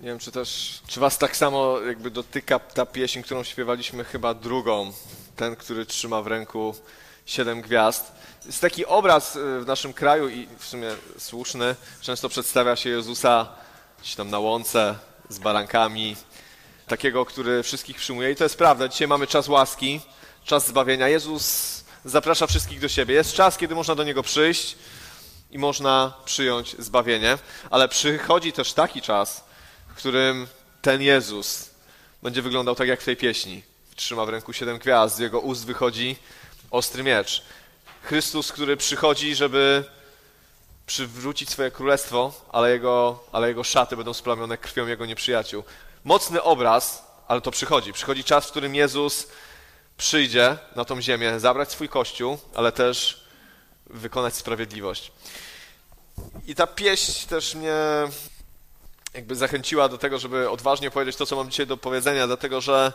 Nie wiem, czy też, czy was tak samo jakby dotyka ta pieśń, którą śpiewaliśmy chyba drugą, ten, który trzyma w ręku siedem gwiazd. Jest taki obraz y, w naszym kraju i w sumie słuszny. Często przedstawia się Jezusa gdzieś tam na łące z barankami, takiego, który wszystkich przyjmuje. I to jest prawda. Dzisiaj mamy czas łaski, czas zbawienia. Jezus zaprasza wszystkich do siebie. Jest czas, kiedy można do Niego przyjść i można przyjąć zbawienie, ale przychodzi też taki czas, w którym ten Jezus będzie wyglądał tak jak w tej pieśni. Trzyma w ręku siedem gwiazd, z jego ust wychodzi ostry miecz. Chrystus, który przychodzi, żeby przywrócić swoje królestwo, ale jego, ale jego szaty będą splamione krwią jego nieprzyjaciół. Mocny obraz, ale to przychodzi. Przychodzi czas, w którym Jezus przyjdzie na tą ziemię, zabrać swój kościół, ale też wykonać sprawiedliwość. I ta pieśń też mnie jakby zachęciła do tego, żeby odważnie powiedzieć to, co mam dzisiaj do powiedzenia, dlatego że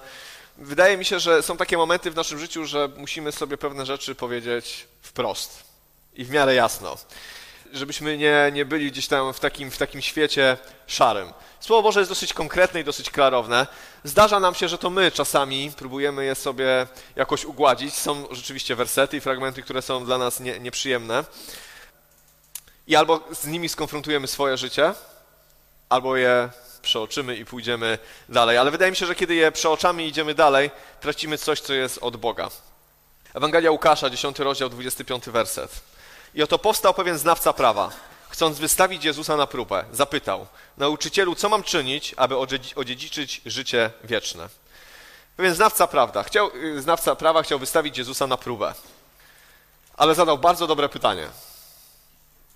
wydaje mi się, że są takie momenty w naszym życiu, że musimy sobie pewne rzeczy powiedzieć wprost i w miarę jasno. Żebyśmy nie, nie byli gdzieś tam w takim, w takim świecie szarym. Słowo Boże jest dosyć konkretne i dosyć klarowne. Zdarza nam się, że to my czasami próbujemy je sobie jakoś ugładzić. Są rzeczywiście wersety i fragmenty, które są dla nas nie, nieprzyjemne. I albo z nimi skonfrontujemy swoje życie, albo je przeoczymy i pójdziemy dalej. Ale wydaje mi się, że kiedy je przeoczamy i idziemy dalej, tracimy coś, co jest od Boga. Ewangelia Łukasza, 10 rozdział, 25 werset. I oto powstał pewien znawca prawa, chcąc wystawić Jezusa na próbę. Zapytał, nauczycielu, co mam czynić, aby odziedziczyć życie wieczne? Pewien znawca, prawda, chciał, y, znawca prawa chciał wystawić Jezusa na próbę, ale zadał bardzo dobre pytanie.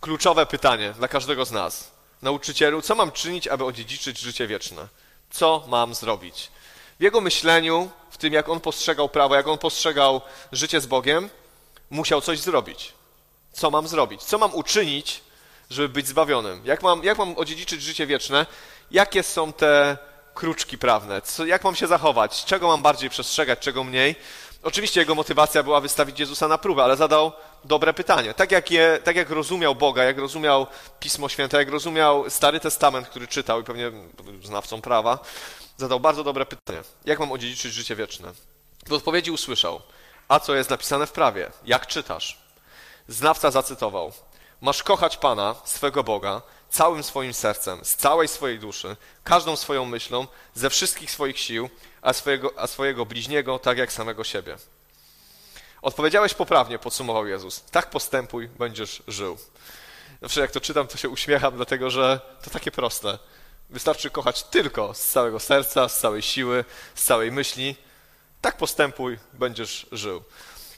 Kluczowe pytanie dla każdego z nas. Nauczycielu, co mam czynić, aby odziedziczyć życie wieczne? Co mam zrobić? W jego myśleniu, w tym jak on postrzegał prawo, jak on postrzegał życie z Bogiem, musiał coś zrobić. Co mam zrobić? Co mam uczynić, żeby być zbawionym? Jak mam, jak mam odziedziczyć życie wieczne? Jakie są te kruczki prawne? Co, jak mam się zachować? Czego mam bardziej przestrzegać, czego mniej? Oczywiście jego motywacja była wystawić Jezusa na próbę, ale zadał dobre pytanie. Tak jak, je, tak jak rozumiał Boga, jak rozumiał Pismo Święte, jak rozumiał Stary Testament, który czytał i pewnie znawcą prawa, zadał bardzo dobre pytanie. Jak mam odziedziczyć życie wieczne? W odpowiedzi usłyszał, a co jest napisane w prawie? Jak czytasz? Znawca zacytował, masz kochać Pana, swego Boga, całym swoim sercem, z całej swojej duszy, każdą swoją myślą, ze wszystkich swoich sił, a swojego, a swojego bliźniego tak jak samego siebie. Odpowiedziałeś poprawnie, podsumował Jezus. Tak postępuj, będziesz żył. Zawsze jak to czytam, to się uśmiecham, dlatego że to takie proste. Wystarczy kochać tylko z całego serca, z całej siły, z całej myśli. Tak postępuj, będziesz żył.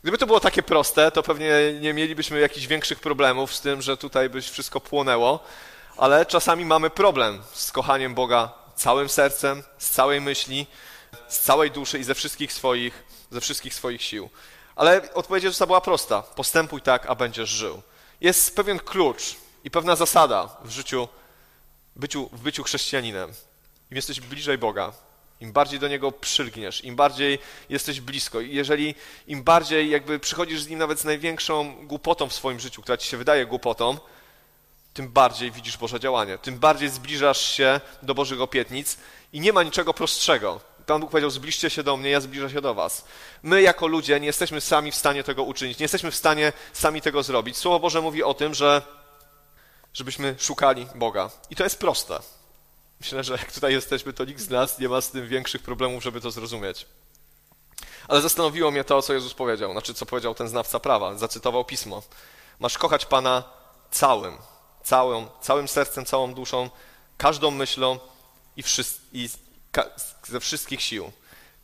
Gdyby to było takie proste, to pewnie nie mielibyśmy jakichś większych problemów z tym, że tutaj by wszystko płonęło, ale czasami mamy problem z kochaniem Boga całym sercem, z całej myśli, z całej duszy i ze wszystkich swoich, ze wszystkich swoich sił. Ale odpowiedź Jezusa była prosta. Postępuj tak, a będziesz żył. Jest pewien klucz i pewna zasada w życiu, byciu, w byciu chrześcijaninem. Im jesteś bliżej Boga, im bardziej do Niego przylgniesz, im bardziej jesteś blisko. I jeżeli im bardziej jakby przychodzisz z Nim nawet z największą głupotą w swoim życiu, która ci się wydaje głupotą, tym bardziej widzisz Boże działanie, tym bardziej zbliżasz się do Bożych opietnic i nie ma niczego prostszego. Pan Bóg powiedział, zbliżcie się do mnie, ja zbliżę się do was. My jako ludzie nie jesteśmy sami w stanie tego uczynić, nie jesteśmy w stanie sami tego zrobić. Słowo Boże mówi o tym, że żebyśmy szukali Boga. I to jest proste. Myślę, że jak tutaj jesteśmy, to nikt z nas nie ma z tym większych problemów, żeby to zrozumieć. Ale zastanowiło mnie to, co Jezus powiedział, znaczy co powiedział ten znawca prawa. Zacytował pismo. Masz kochać Pana całym, całym, sercem, całą duszą, każdą myślą i, i ze wszystkich sił.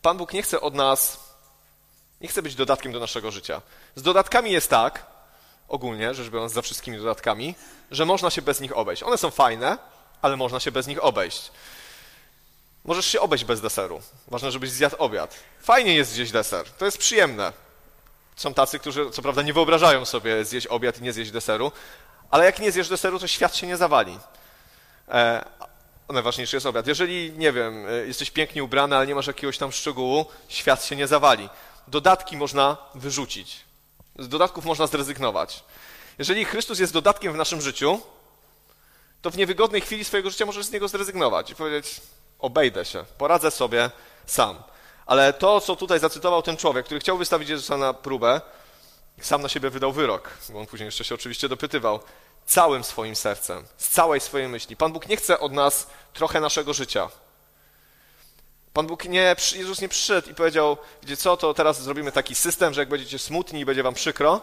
Pan Bóg nie chce od nas, nie chce być dodatkiem do naszego życia. Z dodatkami jest tak, ogólnie rzecz biorąc, za wszystkimi dodatkami, że można się bez nich obejść. One są fajne, ale można się bez nich obejść. Możesz się obejść bez deseru. Ważne, żebyś zjadł obiad. Fajnie jest zjeść deser. To jest przyjemne. Są tacy, którzy co prawda nie wyobrażają sobie zjeść obiad i nie zjeść deseru, ale jak nie zjesz deseru, to świat się nie zawali. E, najważniejszy jest obiad. Jeżeli, nie wiem, e, jesteś pięknie ubrany, ale nie masz jakiegoś tam szczegółu, świat się nie zawali. Dodatki można wyrzucić. Z dodatków można zrezygnować. Jeżeli Chrystus jest dodatkiem w naszym życiu, to w niewygodnej chwili swojego życia możesz z niego zrezygnować i powiedzieć: Obejdę się, poradzę sobie sam. Ale to, co tutaj zacytował ten człowiek, który chciał wystawić Jezusa na próbę, sam na siebie wydał wyrok, bo on później jeszcze się oczywiście dopytywał, całym swoim sercem, z całej swojej myśli. Pan Bóg nie chce od nas trochę naszego życia. Pan Bóg nie, Jezus nie przyszedł i powiedział, wiecie co, to teraz zrobimy taki system, że jak będziecie smutni i będzie wam przykro,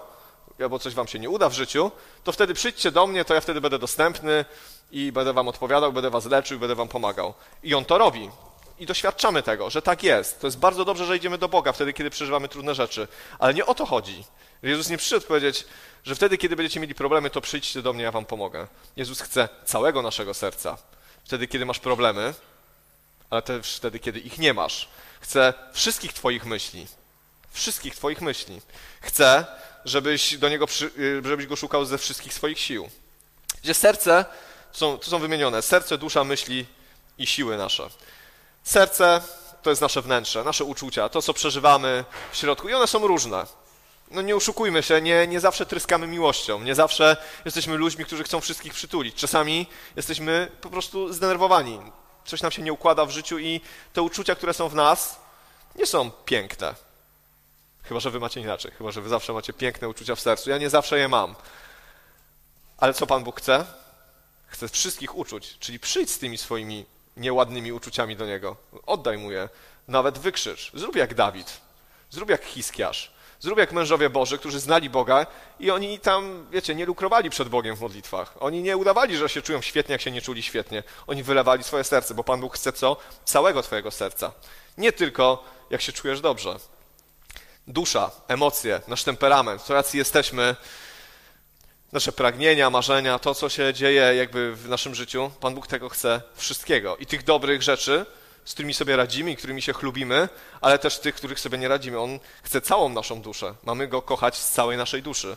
albo coś wam się nie uda w życiu, to wtedy przyjdźcie do mnie, to ja wtedy będę dostępny i będę wam odpowiadał, będę was leczył, będę wam pomagał. I on to robi. I doświadczamy tego, że tak jest. To jest bardzo dobrze, że idziemy do Boga wtedy, kiedy przeżywamy trudne rzeczy. Ale nie o to chodzi. Jezus nie przyszedł powiedzieć, że wtedy, kiedy będziecie mieli problemy, to przyjdźcie do mnie, ja wam pomogę. Jezus chce całego naszego serca. Wtedy, kiedy masz problemy, ale też wtedy, kiedy ich nie masz. Chce wszystkich Twoich myśli. Wszystkich Twoich myśli. Chce, żebyś do Niego, y, żebyś Go szukał ze wszystkich swoich sił. Gdzie serce, to są, są wymienione, serce, dusza, myśli i siły nasze. Serce to jest nasze wnętrze, nasze uczucia, to, co przeżywamy w środku i one są różne no nie oszukujmy się, nie, nie zawsze tryskamy miłością, nie zawsze jesteśmy ludźmi, którzy chcą wszystkich przytulić. Czasami jesteśmy po prostu zdenerwowani. Coś nam się nie układa w życiu i te uczucia, które są w nas, nie są piękne. Chyba, że wy macie inaczej, chyba, że wy zawsze macie piękne uczucia w sercu. Ja nie zawsze je mam. Ale co Pan Bóg chce? Chce wszystkich uczuć, czyli przyjdź z tymi swoimi nieładnymi uczuciami do Niego. Oddaj Mu je, nawet wykrzycz. Zrób jak Dawid, zrób jak Hiskiarz. Zrób jak mężowie Boży, którzy znali Boga i oni tam, wiecie, nie lukrowali przed Bogiem w modlitwach. Oni nie udawali, że się czują świetnie, jak się nie czuli świetnie. Oni wylewali swoje serce, bo Pan Bóg chce co? Całego twojego serca. Nie tylko, jak się czujesz dobrze. Dusza, emocje, nasz temperament, to jacy jesteśmy, nasze pragnienia, marzenia, to, co się dzieje jakby w naszym życiu, Pan Bóg tego chce wszystkiego. I tych dobrych rzeczy, z którymi sobie radzimy i którymi się chlubimy, ale też tych, których sobie nie radzimy. On chce całą naszą duszę. Mamy go kochać z całej naszej duszy.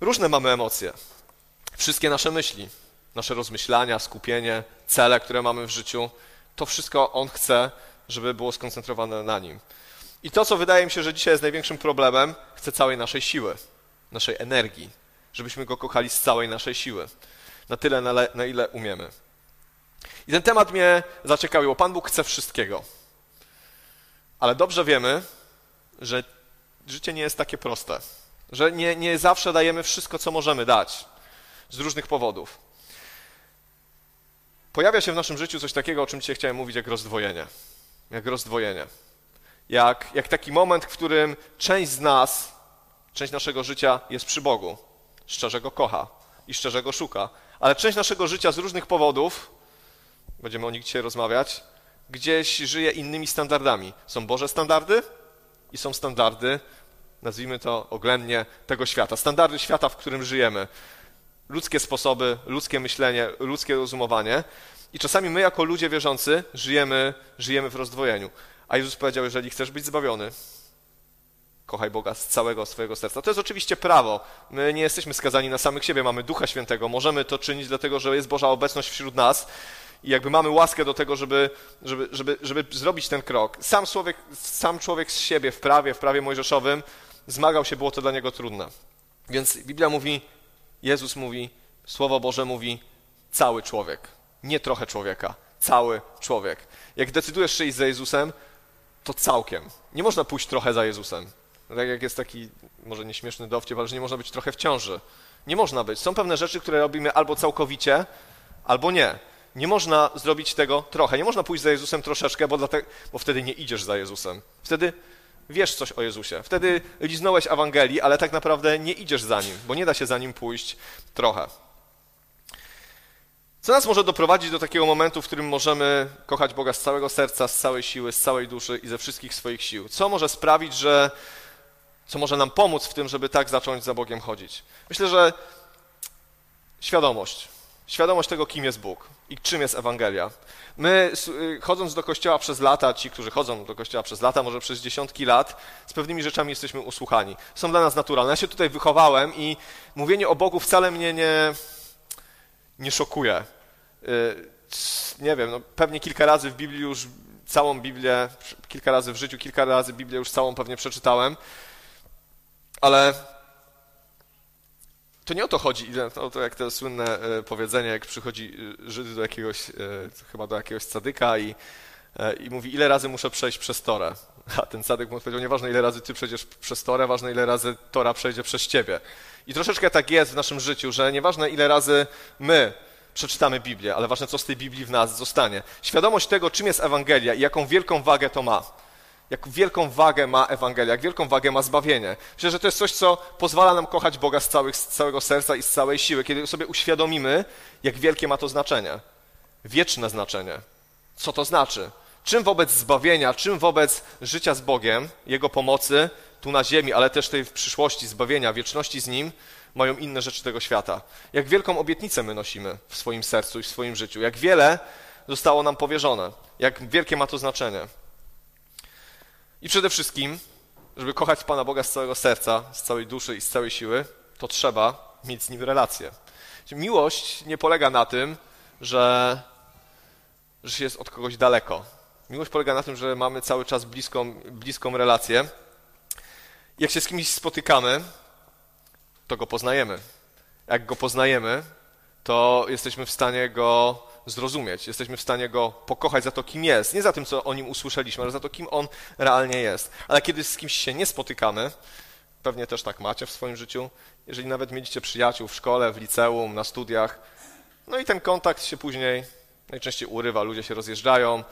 Różne mamy emocje. Wszystkie nasze myśli, nasze rozmyślania, skupienie, cele, które mamy w życiu, to wszystko on chce, żeby było skoncentrowane na nim. I to, co wydaje mi się, że dzisiaj jest największym problemem, chce całej naszej siły, naszej energii, żebyśmy go kochali z całej naszej siły, na tyle, na, na ile umiemy. I ten temat mnie zaciekawił, Pan Bóg chce wszystkiego. Ale dobrze wiemy, że życie nie jest takie proste. Że nie, nie zawsze dajemy wszystko, co możemy dać. Z różnych powodów. Pojawia się w naszym życiu coś takiego, o czym dzisiaj chciałem mówić, jak rozdwojenie. Jak rozdwojenie. Jak, jak taki moment, w którym część z nas, część naszego życia jest przy Bogu. Szczerze go kocha i szczerze go szuka. Ale część naszego życia z różnych powodów będziemy o nich dzisiaj rozmawiać, gdzieś żyje innymi standardami. Są Boże standardy i są standardy, nazwijmy to oględnie, tego świata. Standardy świata, w którym żyjemy. Ludzkie sposoby, ludzkie myślenie, ludzkie rozumowanie. I czasami my, jako ludzie wierzący, żyjemy, żyjemy w rozdwojeniu. A Jezus powiedział, jeżeli chcesz być zbawiony, kochaj Boga z całego swojego serca. To jest oczywiście prawo. My nie jesteśmy skazani na samych siebie, mamy Ducha Świętego. Możemy to czynić, dlatego że jest Boża obecność wśród nas i jakby mamy łaskę do tego, żeby, żeby, żeby, żeby zrobić ten krok. Sam człowiek, sam człowiek z siebie w prawie, w prawie mojżeszowym zmagał się, było to dla niego trudne. Więc Biblia mówi, Jezus mówi, Słowo Boże mówi, cały człowiek, nie trochę człowieka, cały człowiek. Jak decydujesz się iść za Jezusem, to całkiem. Nie można pójść trochę za Jezusem. Tak jak jest taki, może nieśmieszny dowcip, ale że nie można być trochę w ciąży. Nie można być. Są pewne rzeczy, które robimy albo całkowicie, albo nie. Nie można zrobić tego trochę. Nie można pójść za Jezusem troszeczkę, bo, dlatego, bo wtedy nie idziesz za Jezusem. Wtedy wiesz coś o Jezusie. Wtedy liznąłeś Ewangelii, ale tak naprawdę nie idziesz za Nim, bo nie da się za Nim pójść trochę. Co nas może doprowadzić do takiego momentu, w którym możemy kochać Boga z całego serca, z całej siły, z całej duszy i ze wszystkich swoich sił? Co może sprawić, że. Co może nam pomóc w tym, żeby tak zacząć za Bogiem chodzić? Myślę, że świadomość. Świadomość tego, kim jest Bóg i czym jest Ewangelia. My, y, chodząc do kościoła przez lata, ci, którzy chodzą do kościoła przez lata, może przez dziesiątki lat, z pewnymi rzeczami jesteśmy usłuchani. Są dla nas naturalne. Ja się tutaj wychowałem i mówienie o Bogu wcale mnie nie, nie szokuje. Y, nie wiem, no, pewnie kilka razy w Biblii już całą Biblię, kilka razy w życiu, kilka razy Biblię już całą pewnie przeczytałem, ale to nie o to chodzi, to, jak to słynne e, powiedzenie, jak przychodzi e, Żyd do jakiegoś, e, chyba do jakiegoś cadyka i, i mówi, ile razy muszę przejść przez Torę. A ten cadyk mu powiedział, nieważne ile razy ty przejdziesz przez Torę, ważne ile razy Tora przejdzie przez ciebie. I troszeczkę tak jest w naszym życiu, że nieważne ile razy my przeczytamy Biblię, ale ważne co z tej Biblii w nas zostanie. Świadomość tego, czym jest Ewangelia i jaką wielką wagę to ma jak wielką wagę ma Ewangelia, jak wielką wagę ma zbawienie. Myślę, że to jest coś, co pozwala nam kochać Boga z, całych, z całego serca i z całej siły, kiedy sobie uświadomimy, jak wielkie ma to znaczenie. Wieczne znaczenie. Co to znaczy? Czym wobec zbawienia, czym wobec życia z Bogiem, Jego pomocy tu na ziemi, ale też tej w przyszłości zbawienia, wieczności z Nim, mają inne rzeczy tego świata. Jak wielką obietnicę my nosimy w swoim sercu i w swoim życiu. Jak wiele zostało nam powierzone. Jak wielkie ma to znaczenie. I przede wszystkim, żeby kochać Pana Boga z całego serca, z całej duszy i z całej siły, to trzeba mieć z Nim relację. Miłość nie polega na tym, że, że się jest od kogoś daleko. Miłość polega na tym, że mamy cały czas bliską, bliską relację. Jak się z kimś spotykamy, to go poznajemy. Jak go poznajemy, to jesteśmy w stanie go zrozumieć. Jesteśmy w stanie go pokochać za to, kim jest. Nie za tym, co o nim usłyszeliśmy, ale za to, kim on realnie jest. Ale kiedy z kimś się nie spotykamy, pewnie też tak macie w swoim życiu, jeżeli nawet mieliście przyjaciół w szkole, w liceum, na studiach, no i ten kontakt się później najczęściej urywa, ludzie się rozjeżdżają,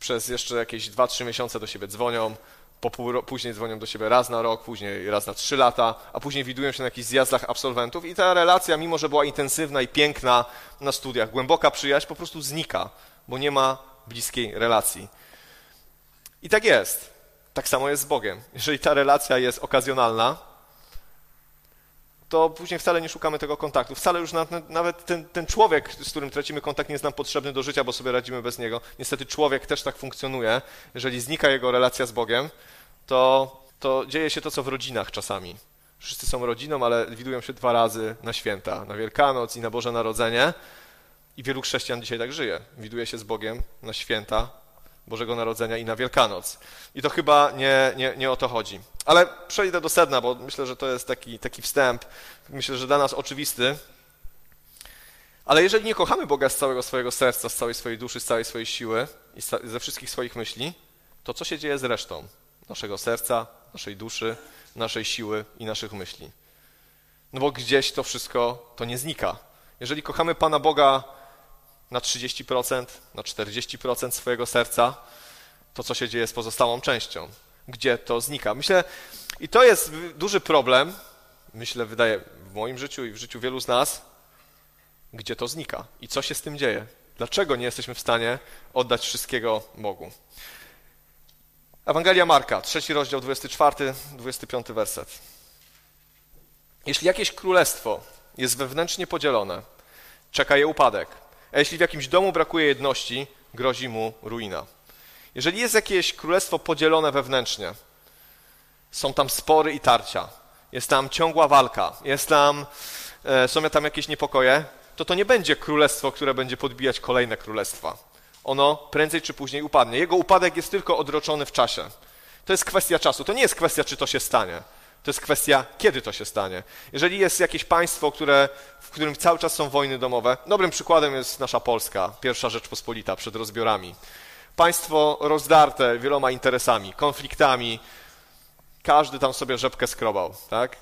przez jeszcze jakieś 2-3 miesiące do siebie dzwonią, po pół, później dzwonią do siebie raz na rok, później raz na trzy lata, a później widują się na jakichś zjazdach absolwentów i ta relacja, mimo że była intensywna i piękna na studiach, głęboka przyjaźń po prostu znika, bo nie ma bliskiej relacji. I tak jest. Tak samo jest z Bogiem. Jeżeli ta relacja jest okazjonalna, to później wcale nie szukamy tego kontaktu. Wcale już nawet ten, ten, człowiek, z którym tracimy kontakt, nie jest nam potrzebny do życia, bo sobie radzimy bez niego. Niestety człowiek też tak funkcjonuje. Jeżeli znika jego relacja z Bogiem, to, to dzieje się to, co w rodzinach czasami. Wszyscy są rodziną, ale widują się dwa razy na święta, na Wielkanoc i na Boże Narodzenie. I wielu chrześcijan dzisiaj tak żyje. Widuje się z Bogiem na święta, Bożego Narodzenia i na Wielkanoc. I to chyba nie, nie, nie o to chodzi. Ale przejdę do sedna, bo myślę, że to jest taki, taki wstęp, myślę, że dla nas oczywisty. Ale jeżeli nie kochamy Boga z całego swojego serca, z całej swojej duszy, z całej swojej siły i ze wszystkich swoich myśli, to co się dzieje z resztą naszego serca, naszej duszy, naszej siły i naszych myśli? No bo gdzieś to wszystko to nie znika. Jeżeli kochamy Pana Boga na 30%, na 40% swojego serca, to co się dzieje z pozostałą częścią? Gdzie to znika? Myślę, i to jest duży problem, myślę, wydaje w moim życiu i w życiu wielu z nas, gdzie to znika i co się z tym dzieje. Dlaczego nie jesteśmy w stanie oddać wszystkiego Bogu? Ewangelia Marka, trzeci rozdział, 24, 25 werset. Jeśli jakieś królestwo jest wewnętrznie podzielone, czeka je upadek a jeśli w jakimś domu brakuje jedności, grozi mu ruina. Jeżeli jest jakieś królestwo podzielone wewnętrznie, są tam spory i tarcia, jest tam ciągła walka, jest tam, e, są tam jakieś niepokoje, to to nie będzie królestwo, które będzie podbijać kolejne królestwa. Ono prędzej czy później upadnie. Jego upadek jest tylko odroczony w czasie. To jest kwestia czasu. To nie jest kwestia, czy to się stanie. To jest kwestia, kiedy to się stanie. Jeżeli jest jakieś państwo, które, w którym cały czas są wojny domowe, dobrym przykładem jest nasza Polska, pierwsza Rzeczpospolita przed rozbiorami. Państwo rozdarte wieloma interesami, konfliktami, każdy tam sobie rzepkę skrobał, tak?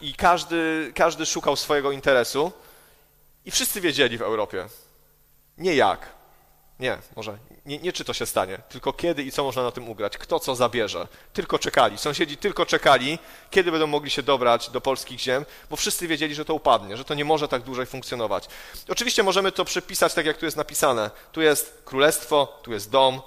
I każdy, każdy szukał swojego interesu. I wszyscy wiedzieli w Europie, nie jak, nie, może nie, nie, czy to się stanie, tylko kiedy i co można na tym ugrać, kto co zabierze. Tylko czekali. Sąsiedzi tylko czekali, kiedy będą mogli się dobrać do polskich ziem, bo wszyscy wiedzieli, że to upadnie, że to nie może tak dłużej funkcjonować. Oczywiście możemy to przepisać tak, jak tu jest napisane. Tu jest królestwo, tu jest dom.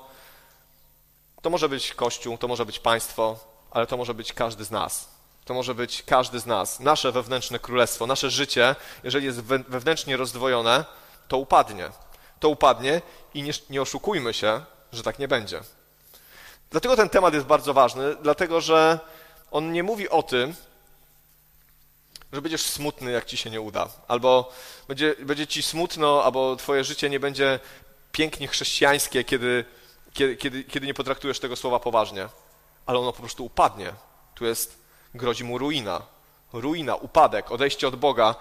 To może być kościół, to może być państwo, ale to może być każdy z nas. To może być każdy z nas. Nasze wewnętrzne królestwo, nasze życie, jeżeli jest wewnętrznie rozdwojone, to upadnie to upadnie i nie, nie oszukujmy się, że tak nie będzie. Dlatego ten temat jest bardzo ważny, dlatego że on nie mówi o tym, że będziesz smutny, jak ci się nie uda, albo będzie, będzie ci smutno, albo twoje życie nie będzie pięknie chrześcijańskie, kiedy, kiedy, kiedy, kiedy nie potraktujesz tego słowa poważnie, ale ono po prostu upadnie. Tu jest, grozi mu ruina. ruina, upadek, odejście od Boga,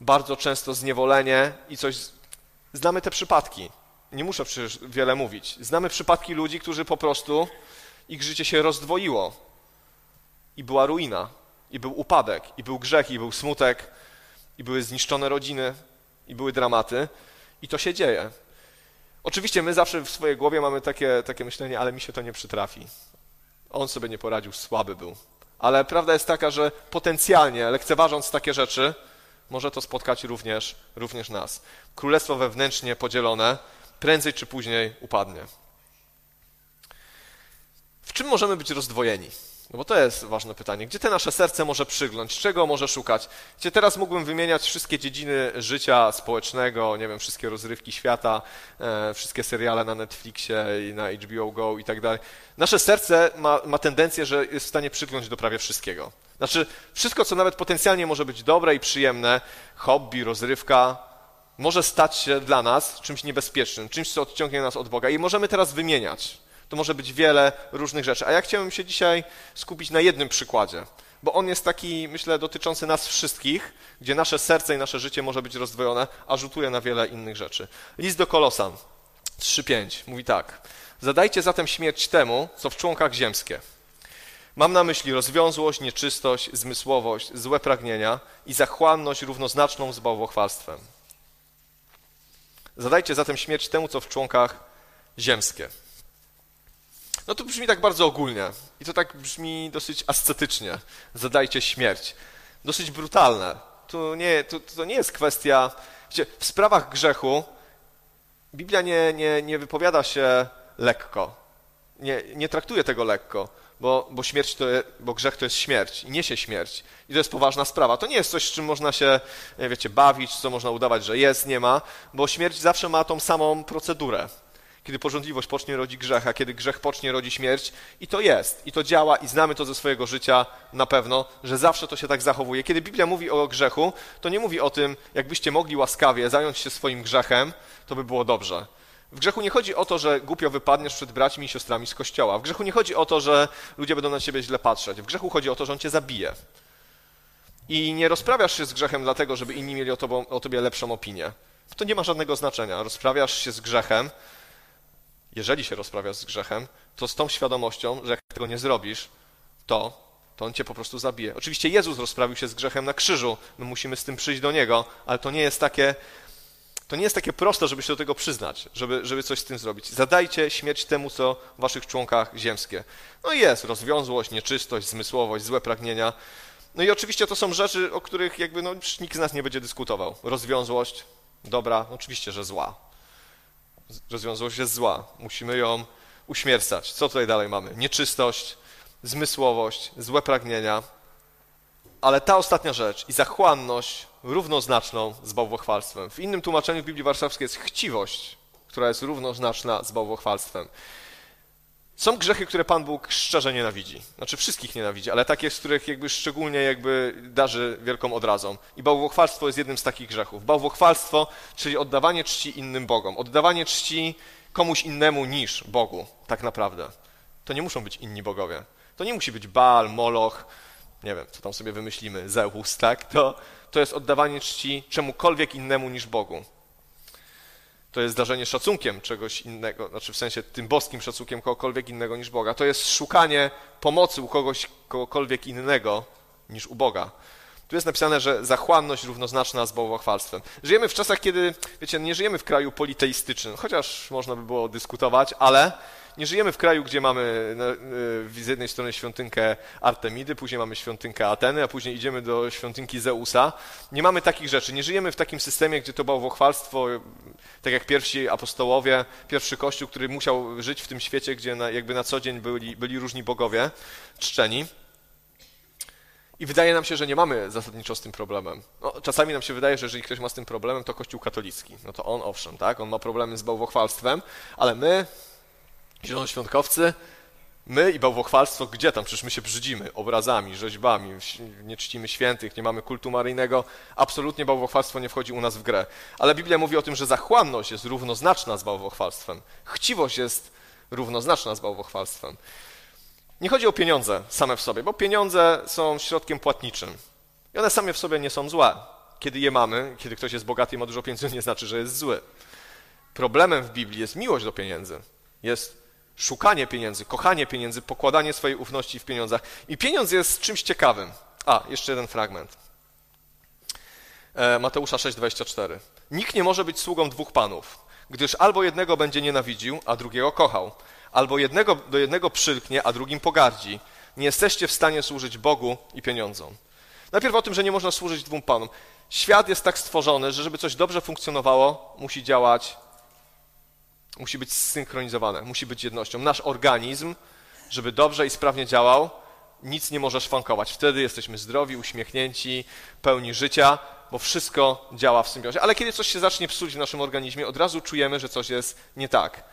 bardzo często zniewolenie i coś. Znamy te przypadki. Nie muszę przecież wiele mówić. Znamy przypadki ludzi, którzy po prostu ich życie się rozdwoiło i była ruina, i był upadek, i był grzech, i był smutek, i były zniszczone rodziny, i były dramaty. I to się dzieje. Oczywiście my zawsze w swojej głowie mamy takie, takie myślenie, ale mi się to nie przytrafi. On sobie nie poradził, słaby był. Ale prawda jest taka, że potencjalnie, lekceważąc takie rzeczy, może to spotkać również, również nas. Królestwo wewnętrznie podzielone prędzej czy później upadnie. W czym możemy być rozdwojeni? No bo to jest ważne pytanie. Gdzie te nasze serce może przygląć? Czego może szukać? Gdzie teraz mógłbym wymieniać wszystkie dziedziny życia społecznego, nie wiem, wszystkie rozrywki świata, e, wszystkie seriale na Netflixie i na HBO Go i tak dalej. Nasze serce ma, ma tendencję, że jest w stanie przygląć do prawie wszystkiego. Znaczy, wszystko, co nawet potencjalnie może być dobre i przyjemne, hobby, rozrywka, może stać się dla nas czymś niebezpiecznym, czymś, co odciągnie nas od Boga. I możemy teraz wymieniać. To może być wiele różnych rzeczy. A ja chciałem się dzisiaj skupić na jednym przykładzie, bo on jest taki, myślę, dotyczący nas wszystkich, gdzie nasze serce i nasze życie może być rozdwojone, a rzutuje na wiele innych rzeczy. List do Kolosan 3:5 mówi tak: Zadajcie zatem śmierć temu, co w członkach ziemskie. Mam na myśli rozwiązłość, nieczystość, zmysłowość, złe pragnienia i zachłanność równoznaczną z bałwochwalstwem. Zadajcie zatem śmierć temu, co w członkach ziemskie. No to brzmi tak bardzo ogólnie i to tak brzmi dosyć ascetycznie. Zadajcie śmierć. Dosyć brutalne. To nie, to, to nie jest kwestia... W sprawach grzechu Biblia nie, nie, nie wypowiada się lekko. Nie, nie traktuje tego lekko, bo, bo śmierć to, bo grzech to jest śmierć i niesie śmierć. I to jest poważna sprawa. To nie jest coś, z czym można się, wiecie, bawić, co można udawać, że jest, nie ma, bo śmierć zawsze ma tą samą procedurę kiedy porządliwość pocznie rodzi grzech, a kiedy grzech pocznie rodzi śmierć. I to jest, i to działa, i znamy to ze swojego życia na pewno, że zawsze to się tak zachowuje. Kiedy Biblia mówi o grzechu, to nie mówi o tym, jakbyście mogli łaskawie zająć się swoim grzechem, to by było dobrze. W grzechu nie chodzi o to, że głupio wypadniesz przed braćmi i siostrami z kościoła. W grzechu nie chodzi o to, że ludzie będą na ciebie źle patrzeć. W grzechu chodzi o to, że on cię zabije. I nie rozprawiasz się z grzechem dlatego, żeby inni mieli o, o tobie lepszą opinię. To nie ma żadnego znaczenia. Rozprawiasz się z grzechem, jeżeli się rozprawiasz z grzechem, to z tą świadomością, że jak tego nie zrobisz, to, to on cię po prostu zabije. Oczywiście Jezus rozprawił się z grzechem na krzyżu, my musimy z tym przyjść do Niego, ale to nie jest takie, to nie jest takie proste, żeby się do tego przyznać, żeby, żeby coś z tym zrobić. Zadajcie śmierć temu, co w waszych członkach ziemskie. No i jest rozwiązłość, nieczystość, zmysłowość, złe pragnienia. No i oczywiście to są rzeczy, o których jakby no, nikt z nas nie będzie dyskutował. Rozwiązłość, dobra, oczywiście, że zła rozwiązłość jest zła. Musimy ją uśmiercać. Co tutaj dalej mamy? Nieczystość, zmysłowość, złe pragnienia. Ale ta ostatnia rzecz i zachłanność równoznaczną z bałwochwalstwem. W innym tłumaczeniu w Biblii Warszawskiej jest chciwość, która jest równoznaczna z bałwochwalstwem. Są grzechy, które Pan Bóg szczerze nienawidzi. Znaczy wszystkich nienawidzi, ale takie, z których jakby szczególnie jakby darzy wielką odrazą. I bałwochwalstwo jest jednym z takich grzechów. Bałwochwalstwo, czyli oddawanie czci innym Bogom. Oddawanie czci komuś innemu niż Bogu, tak naprawdę. To nie muszą być inni bogowie. To nie musi być Baal, Moloch, nie wiem, co tam sobie wymyślimy, Zeus, tak? To, to jest oddawanie czci czemukolwiek innemu niż Bogu to jest darzenie szacunkiem czegoś innego, znaczy w sensie tym boskim szacunkiem kogokolwiek innego niż Boga. To jest szukanie pomocy u kogoś, kogokolwiek innego niż u Boga. Tu jest napisane, że zachłanność równoznaczna z bałwochwalstwem. Żyjemy w czasach, kiedy, wiecie, nie żyjemy w kraju politeistycznym, chociaż można by było dyskutować, ale nie żyjemy w kraju, gdzie mamy y, z jednej strony świątynkę Artemidy, później mamy świątynkę Ateny, a później idziemy do świątynki Zeusa. Nie mamy takich rzeczy. Nie żyjemy w takim systemie, gdzie to bałwochwalstwo, tak jak pierwsi apostołowie, pierwszy kościół, który musiał żyć w tym świecie, gdzie na, jakby na co dzień byli, byli różni bogowie czczeni. I wydaje nam się, że nie mamy zasadniczo z tym problemem. No, czasami nam się wydaje, że jeżeli ktoś ma z tym problemem, to Kościół katolicki. No to on owszem, tak? On ma problemy z bałwochwalstwem, ale my, zielonoświątkowcy, my i bałwochwalstwo, gdzie tam? Przecież my się brzydzimy obrazami, rzeźbami, nie czcimy świętych, nie mamy kultu maryjnego. Absolutnie bałwochwalstwo nie wchodzi u nas w grę. Ale Biblia mówi o tym, że zachłanność jest równoznaczna z bałwochwalstwem. Chciwość jest równoznaczna z bałwochwalstwem. Nie chodzi o pieniądze same w sobie, bo pieniądze są środkiem płatniczym. I one same w sobie nie są złe. Kiedy je mamy, kiedy ktoś jest bogaty i ma dużo pieniędzy, nie znaczy, że jest zły. Problemem w Biblii jest miłość do pieniędzy. Jest szukanie pieniędzy, kochanie pieniędzy, pokładanie swojej ufności w pieniądzach. I pieniądz jest czymś ciekawym. A, jeszcze jeden fragment. E, Mateusza 6,24. Nikt nie może być sługą dwóch panów, gdyż albo jednego będzie nienawidził, a drugiego kochał, albo jednego do jednego przylknie, a drugim pogardzi. Nie jesteście w stanie służyć Bogu i pieniądzom. Najpierw o tym, że nie można służyć dwóm panom. Świat jest tak stworzony, że żeby coś dobrze funkcjonowało, musi działać, musi być zsynchronizowane, musi być jednością. Nasz organizm, żeby dobrze i sprawnie działał, nic nie może szwankować. Wtedy jesteśmy zdrowi, uśmiechnięci, pełni życia, bo wszystko działa w symbiozie. Ale kiedy coś się zacznie psuć w naszym organizmie, od razu czujemy, że coś jest nie tak.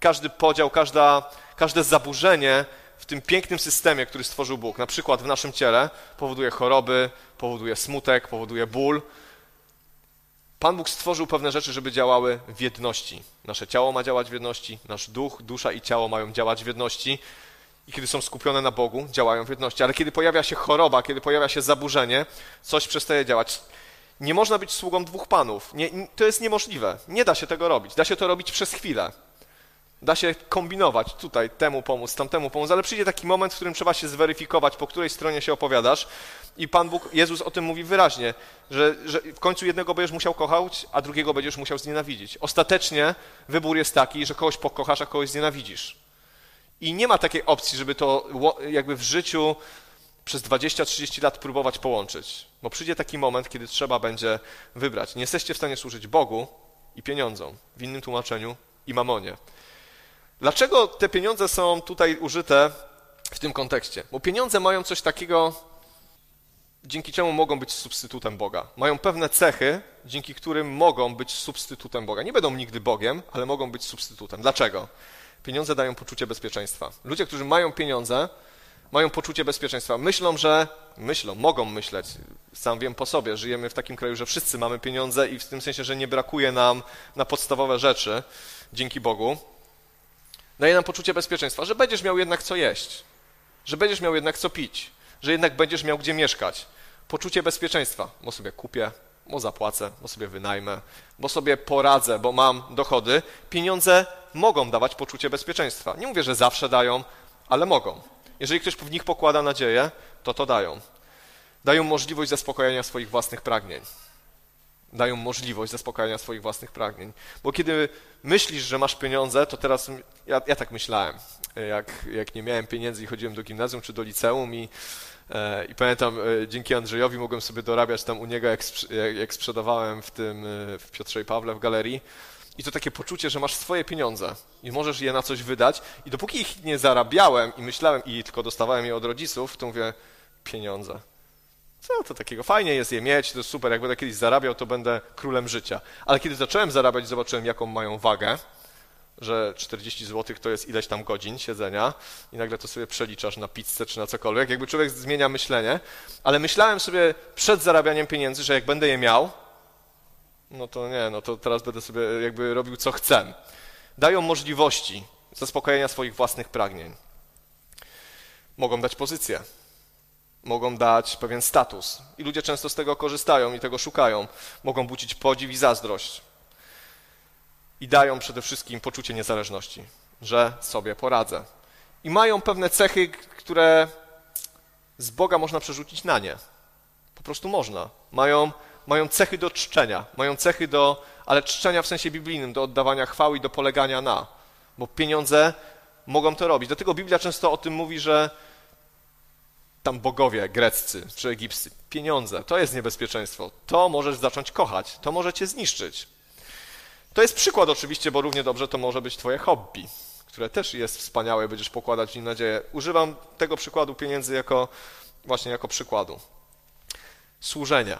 Każdy podział, każda, każde zaburzenie w tym pięknym systemie, który stworzył Bóg, na przykład w naszym ciele, powoduje choroby, powoduje smutek, powoduje ból. Pan Bóg stworzył pewne rzeczy, żeby działały w jedności. Nasze ciało ma działać w jedności, nasz duch, dusza i ciało mają działać w jedności. I kiedy są skupione na Bogu, działają w jedności. Ale kiedy pojawia się choroba, kiedy pojawia się zaburzenie, coś przestaje działać. Nie można być sługą dwóch panów. Nie, to jest niemożliwe. Nie da się tego robić. Da się to robić przez chwilę. Da się kombinować tutaj, temu pomóc, tamtemu pomóc, ale przyjdzie taki moment, w którym trzeba się zweryfikować, po której stronie się opowiadasz. I Pan Bóg, Jezus o tym mówi wyraźnie, że, że w końcu jednego będziesz musiał kochać, a drugiego będziesz musiał znienawidzić. Ostatecznie wybór jest taki, że kogoś pokochasz, a kogoś znienawidzisz. I nie ma takiej opcji, żeby to jakby w życiu przez 20-30 lat próbować połączyć. Bo przyjdzie taki moment, kiedy trzeba będzie wybrać. Nie jesteście w stanie służyć Bogu i pieniądzom. W innym tłumaczeniu i mamonie. Dlaczego te pieniądze są tutaj użyte w tym kontekście? Bo pieniądze mają coś takiego, dzięki czemu mogą być substytutem Boga. Mają pewne cechy, dzięki którym mogą być substytutem Boga. Nie będą nigdy Bogiem, ale mogą być substytutem. Dlaczego? Pieniądze dają poczucie bezpieczeństwa. Ludzie, którzy mają pieniądze, mają poczucie bezpieczeństwa. Myślą, że myślą, mogą myśleć. Sam wiem po sobie, żyjemy w takim kraju, że wszyscy mamy pieniądze i w tym sensie, że nie brakuje nam na podstawowe rzeczy, dzięki Bogu. Daje nam poczucie bezpieczeństwa, że będziesz miał jednak co jeść, że będziesz miał jednak co pić, że jednak będziesz miał gdzie mieszkać. Poczucie bezpieczeństwa, bo sobie kupię, bo zapłacę, bo sobie wynajmę, bo sobie poradzę, bo mam dochody. Pieniądze mogą dawać poczucie bezpieczeństwa. Nie mówię, że zawsze dają, ale mogą. Jeżeli ktoś w nich pokłada nadzieję, to to dają. Dają możliwość zaspokojenia swoich własnych pragnień. Dają możliwość zaspokojenia swoich własnych pragnień. Bo kiedy myślisz, że masz pieniądze, to teraz ja, ja tak myślałem. Jak, jak nie miałem pieniędzy i chodziłem do gimnazjum czy do liceum i E, I pamiętam, e, dzięki Andrzejowi mogłem sobie dorabiać tam u niego, jak, jak sprzedawałem w tym e, w Piotrze i Pawle w galerii. I to takie poczucie, że masz swoje pieniądze i możesz je na coś wydać. I dopóki ich nie zarabiałem i myślałem, i tylko dostawałem je od rodziców, to mówię, pieniądze. Co to takiego? Fajnie jest je mieć, to jest super. Jak będę kiedyś zarabiał, to będę królem życia. Ale kiedy zacząłem zarabiać, zobaczyłem, jaką mają wagę że 40 zł to jest ileś tam godzin siedzenia i nagle to sobie przeliczasz na pizzę czy na cokolwiek. Jakby człowiek zmienia myślenie, ale myślałem sobie przed zarabianiem pieniędzy, że jak będę je miał, no to nie, no to teraz będę sobie jakby robił co chcę. Dają możliwości zaspokojenia swoich własnych pragnień. Mogą dać pozycję, mogą dać pewien status i ludzie często z tego korzystają i tego szukają. Mogą budzić podziw i zazdrość i dają przede wszystkim poczucie niezależności, że sobie poradzę. I mają pewne cechy, które z Boga można przerzucić na nie. Po prostu można. Mają, mają cechy do czczenia, mają cechy do, ale czczenia w sensie biblijnym, do oddawania chwały i do polegania na. Bo pieniądze mogą to robić. Dlatego Biblia często o tym mówi, że tam bogowie greccy czy egipscy, pieniądze, to jest niebezpieczeństwo. To możesz zacząć kochać, to może cię zniszczyć. To jest przykład oczywiście, bo równie dobrze to może być twoje hobby, które też jest wspaniałe, będziesz pokładać w nim nadzieję. Używam tego przykładu pieniędzy jako właśnie jako przykładu. Służenie.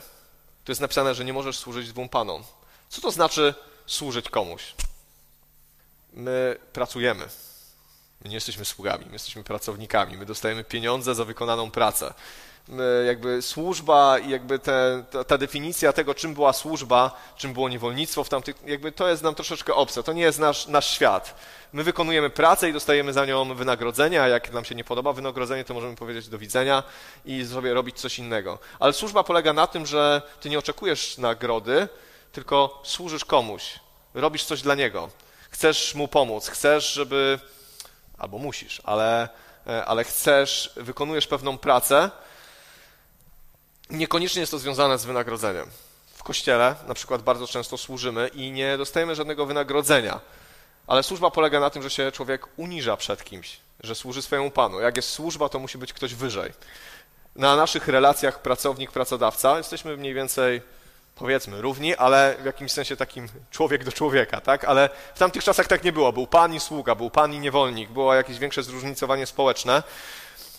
Tu jest napisane, że nie możesz służyć dwóm panom. Co to znaczy służyć komuś? My pracujemy. My nie jesteśmy sługami, my jesteśmy pracownikami. My dostajemy pieniądze za wykonaną pracę. jakby służba i jakby te, ta, ta, definicja tego, czym była służba, czym było niewolnictwo w tamtych, jakby to jest nam troszeczkę obce, to nie jest nasz, nasz świat. My wykonujemy pracę i dostajemy za nią wynagrodzenie, a jak nam się nie podoba wynagrodzenie, to możemy powiedzieć do widzenia i sobie robić coś innego. Ale służba polega na tym, że ty nie oczekujesz nagrody, tylko służysz komuś, robisz coś dla niego. Chcesz mu pomóc, chcesz, żeby, albo musisz, ale, e, ale chcesz, wykonujesz pewną pracę, Niekoniecznie jest to związane z wynagrodzeniem. W kościele na przykład bardzo często służymy i nie dostajemy żadnego wynagrodzenia, ale służba polega na tym, że się człowiek uniża przed kimś, że służy swojemu Panu. Jak jest służba, to musi być ktoś wyżej. Na naszych relacjach pracownik-pracodawca jesteśmy mniej więcej, powiedzmy, równi, ale w jakimś sensie takim człowiek do człowieka, tak? Ale w tamtych czasach tak nie było. Był Pan i sługa, był Pan i niewolnik, było jakieś większe zróżnicowanie społeczne,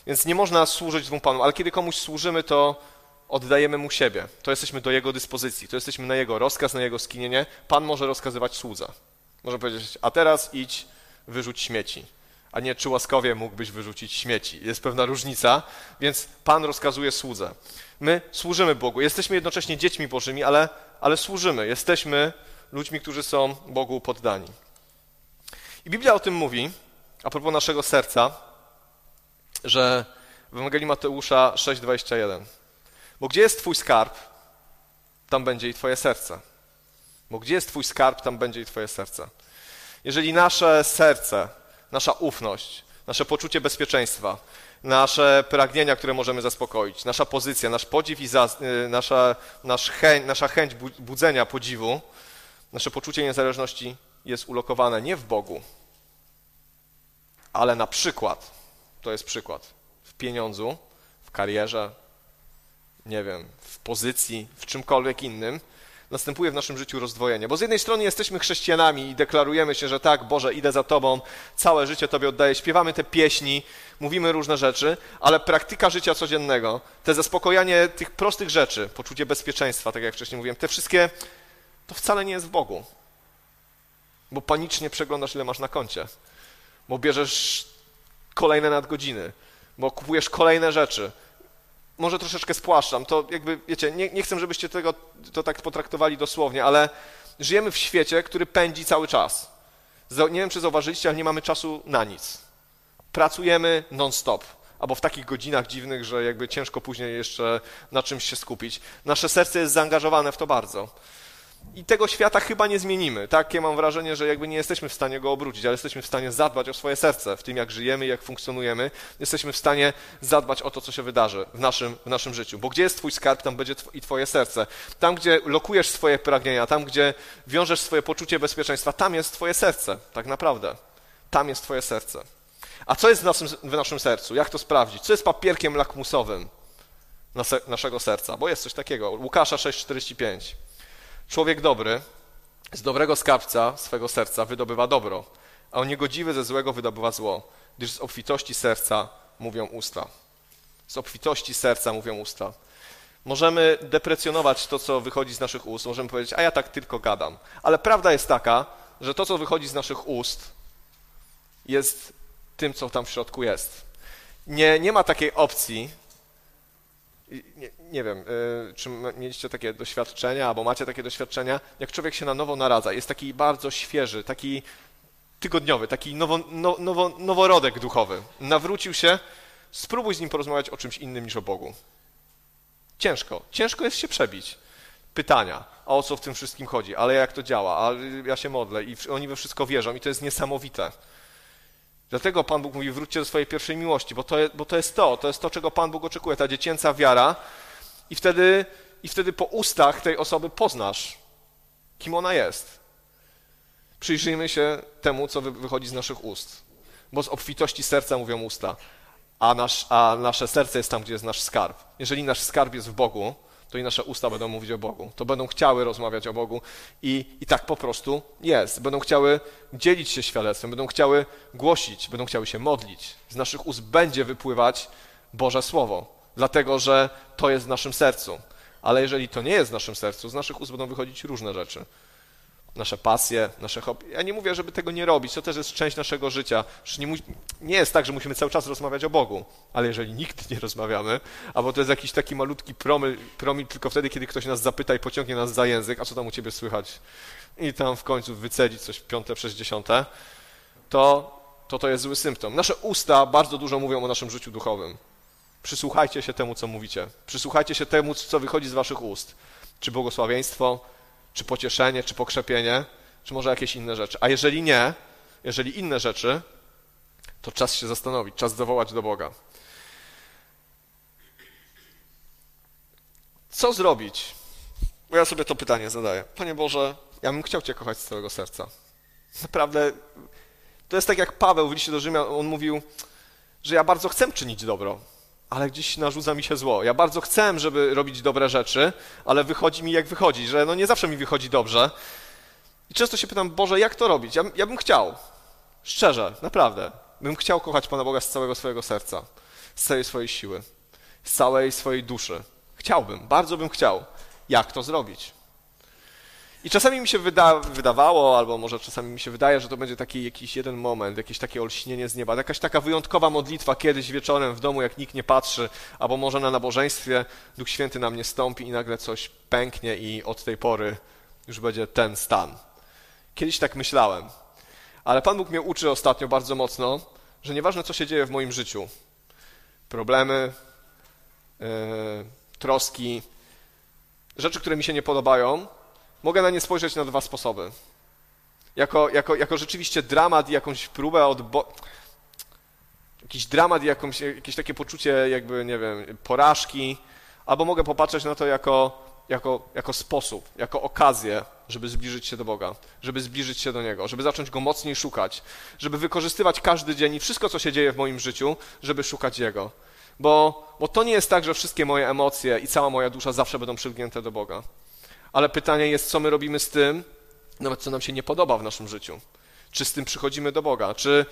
więc nie można służyć dwóm Panom, ale kiedy komuś służymy, to oddajemy mu siebie. To jesteśmy do jego dyspozycji, to jesteśmy na jego rozkaz, na jego skinienie. Pan może rozkazywać słudze. Może powiedzieć, a teraz idź, wyrzuć śmieci. A nie, czy łaskawie mógłbyś wyrzucić śmieci. Jest pewna różnica, więc Pan rozkazuje słudze. My służymy Bogu. Jesteśmy jednocześnie dziećmi Bożymi, ale, ale służymy. Jesteśmy ludźmi, którzy są Bogu poddani. I Biblia o tym mówi, a propos naszego serca, że w Ewangelii Mateusza 6,21 bo gdzie jest Twój skarb, tam będzie i Twoje serce. Bo gdzie jest Twój skarb, tam będzie i Twoje serce. Jeżeli nasze serce, nasza ufność, nasze poczucie bezpieczeństwa, nasze pragnienia, które możemy zaspokoić, nasza pozycja, nasz podziw i y, nasza, nasz chęć, nasza chęć budzenia podziwu, nasze poczucie niezależności jest ulokowane nie w Bogu, ale na przykład, to jest przykład, w pieniądzu, w karierze, nie wiem, w pozycji, w czymkolwiek innym, następuje w naszym życiu rozdwojenie. Bo z jednej strony jesteśmy chrześcijanami i deklarujemy się, że tak, Boże, idę za Tobą, całe życie Tobie oddaję, śpiewamy te pieśni, mówimy różne rzeczy, ale praktyka życia codziennego, te zaspokojanie tych prostych rzeczy, poczucie bezpieczeństwa, tak jak wcześniej mówiłem, te wszystkie, to wcale nie jest w Bogu. Bo panicznie przeglądasz, ile masz na koncie, bo bierzesz kolejne nadgodziny, bo kupujesz kolejne rzeczy, może troszeczkę spłaszczam, to jakby, wiecie, nie, nie chcę, żebyście tego to tak potraktowali dosłownie, ale żyjemy w świecie, który pędzi cały czas. Nie wiem, czy zauważyliście, ale nie mamy czasu na nic. Pracujemy non-stop, albo w takich godzinach dziwnych, że jakby ciężko później jeszcze na czymś się skupić. Nasze serce jest zaangażowane w to bardzo. I tego świata chyba nie zmienimy. Takie mam wrażenie, że jakby nie jesteśmy w stanie go obrócić, ale jesteśmy w stanie zadbać o swoje serce, w tym jak żyjemy, jak funkcjonujemy. Jesteśmy w stanie zadbać o to, co się wydarzy w naszym, w naszym życiu. Bo gdzie jest twój skarb, tam będzie i twoje serce. Tam, gdzie lokujesz swoje pragnienia, tam, gdzie wiążesz swoje poczucie bezpieczeństwa, tam jest twoje serce, tak naprawdę. Tam jest twoje serce. A co jest w naszym, w naszym sercu? Jak to sprawdzić? Co jest papierkiem lakmusowym naszego serca? Bo jest coś takiego. Łukasza 6,45. Człowiek dobry z dobrego skarbca swego serca wydobywa dobro, a on niegodziwy ze złego wydobywa zło, gdyż z obfitości serca mówią usta. Z obfitości serca mówią usta. Możemy deprecjonować to, co wychodzi z naszych ust, możemy powiedzieć, a ja tak tylko gadam. Ale prawda jest taka, że to, co wychodzi z naszych ust, jest tym, co tam w środku jest. Nie, nie ma takiej opcji, nie, nie, wiem, y, czy mieliście takie doświadczenia, albo macie takie doświadczenia, jak człowiek się na nowo naradza, jest taki bardzo świeży, taki tygodniowy, taki nowo, no, nowo, noworodek duchowy. Nawrócił się, spróbuj z nim porozmawiać o czymś innym niż o Bogu. Ciężko, ciężko jest się przebić. Pytania, a o co w tym wszystkim chodzi, ale jak to działa, a ja się modlę i oni we wszystko wierzą i to jest niesamowite. Dlatego Pan Bóg mówi, wróćcie do swojej pierwszej miłości, bo to, bo to jest to, to jest to, czego Pan Bóg oczekuje, ta dziecięca wiara i wtedy, i wtedy po ustach tej osoby poznasz, kim ona jest. Przyjrzyjmy się temu, co wychodzi z naszych ust, bo z obfitości serca mówią usta, a, nasz, a nasze serce jest tam, gdzie jest nasz skarb. Jeżeli nasz skarb jest w Bogu, to i nasze usta będą mówić o Bogu. To będą chciały rozmawiać o Bogu i, i tak po prostu jest. Będą chciały dzielić się świadectwem, będą chciały głosić, będą chciały się modlić. Z naszych ust będzie wypływać Boże Słowo, dlatego że to jest w naszym sercu. Ale jeżeli to nie jest w naszym sercu, z naszych ust będą wychodzić różne rzeczy. Nasze pasje, nasze hobby. Ja nie mówię, żeby tego nie robić, to też jest część naszego życia. Nie, nie, jest tak, że musimy cały czas rozmawiać o Bogu, ale jeżeli nigdy nie rozmawiamy, albo to jest jakiś taki malutki promil, promil tylko wtedy, kiedy ktoś nas zapyta i pociągnie nas za język, a co tam u ciebie słychać, i tam w końcu wycedzić coś piąte przez dziesiąte, to to, to jest zły symptom. Nasze usta bardzo dużo mówią o naszym życiu duchowym. Przysłuchajcie się temu, co mówicie. Przysłuchajcie się temu, co wychodzi z waszych ust. Czy błogosławieństwo, czy pocieszenie, czy pokrzepienie, czy może jakieś inne rzeczy. A jeżeli nie, jeżeli inne rzeczy, to czas się zastanowić, czas zawołać do Boga. Co zrobić? Bo ja sobie to pytanie zadaję. Panie Boże, ja bym chciał Cię kochać z całego serca. Naprawdę, to jest tak jak Paweł w liście do Rzymian, on mówił, że ja bardzo chcę czynić dobro, ale gdzieś narzuca mi się zło. Ja bardzo chcę, żeby robić dobre rzeczy, ale wychodzi mi jak wychodzi, że no nie zawsze mi wychodzi dobrze. I często się pytam, Boże, jak to robić? Ja, ja bym chciał, szczerze, naprawdę, bym chciał kochać Pana Boga z całego swojego serca, z całej swojej siły, z całej swojej duszy. Chciałbym, bardzo bym chciał. Jak to zrobić? I czasami mi się wyda, wydawało, albo może czasami mi się wydaje, że to będzie taki jakiś jeden moment, jakieś takie olśnienie z nieba, jakaś taka wyjątkowa modlitwa kiedyś wieczorem w domu, jak nikt nie patrzy, albo może na nabożeństwie Duch Święty na mnie stąpi i nagle coś pęknie i od tej pory już będzie ten stan. Kiedyś tak myślałem, ale Pan Bóg mnie uczy ostatnio bardzo mocno, że nieważne co się dzieje w moim życiu, problemy, yy, troski, rzeczy, które mi się nie podobają, mogę na nie spojrzeć na dwa sposoby. Jako, jako, jako rzeczywiście dramat i jakąś próbę od. Bo... Jakiś dramat i jakąś, jakieś takie poczucie, jakby, nie wiem, porażki, albo mogę popatrzeć na to jako, jako, jako sposób, jako okazję, żeby zbliżyć się do Boga, żeby zbliżyć się do Niego, żeby zacząć Go mocniej szukać, żeby wykorzystywać każdy dzień i wszystko, co się dzieje w moim życiu, żeby szukać Jego. Bo, bo to nie jest tak, że wszystkie moje emocje i cała moja dusza zawsze będą przylgnięte do Boga ale pytanie jest, co my robimy z tym, nawet co nam się nie podoba w naszym życiu. Czy z tym przychodzimy do Boga? Czy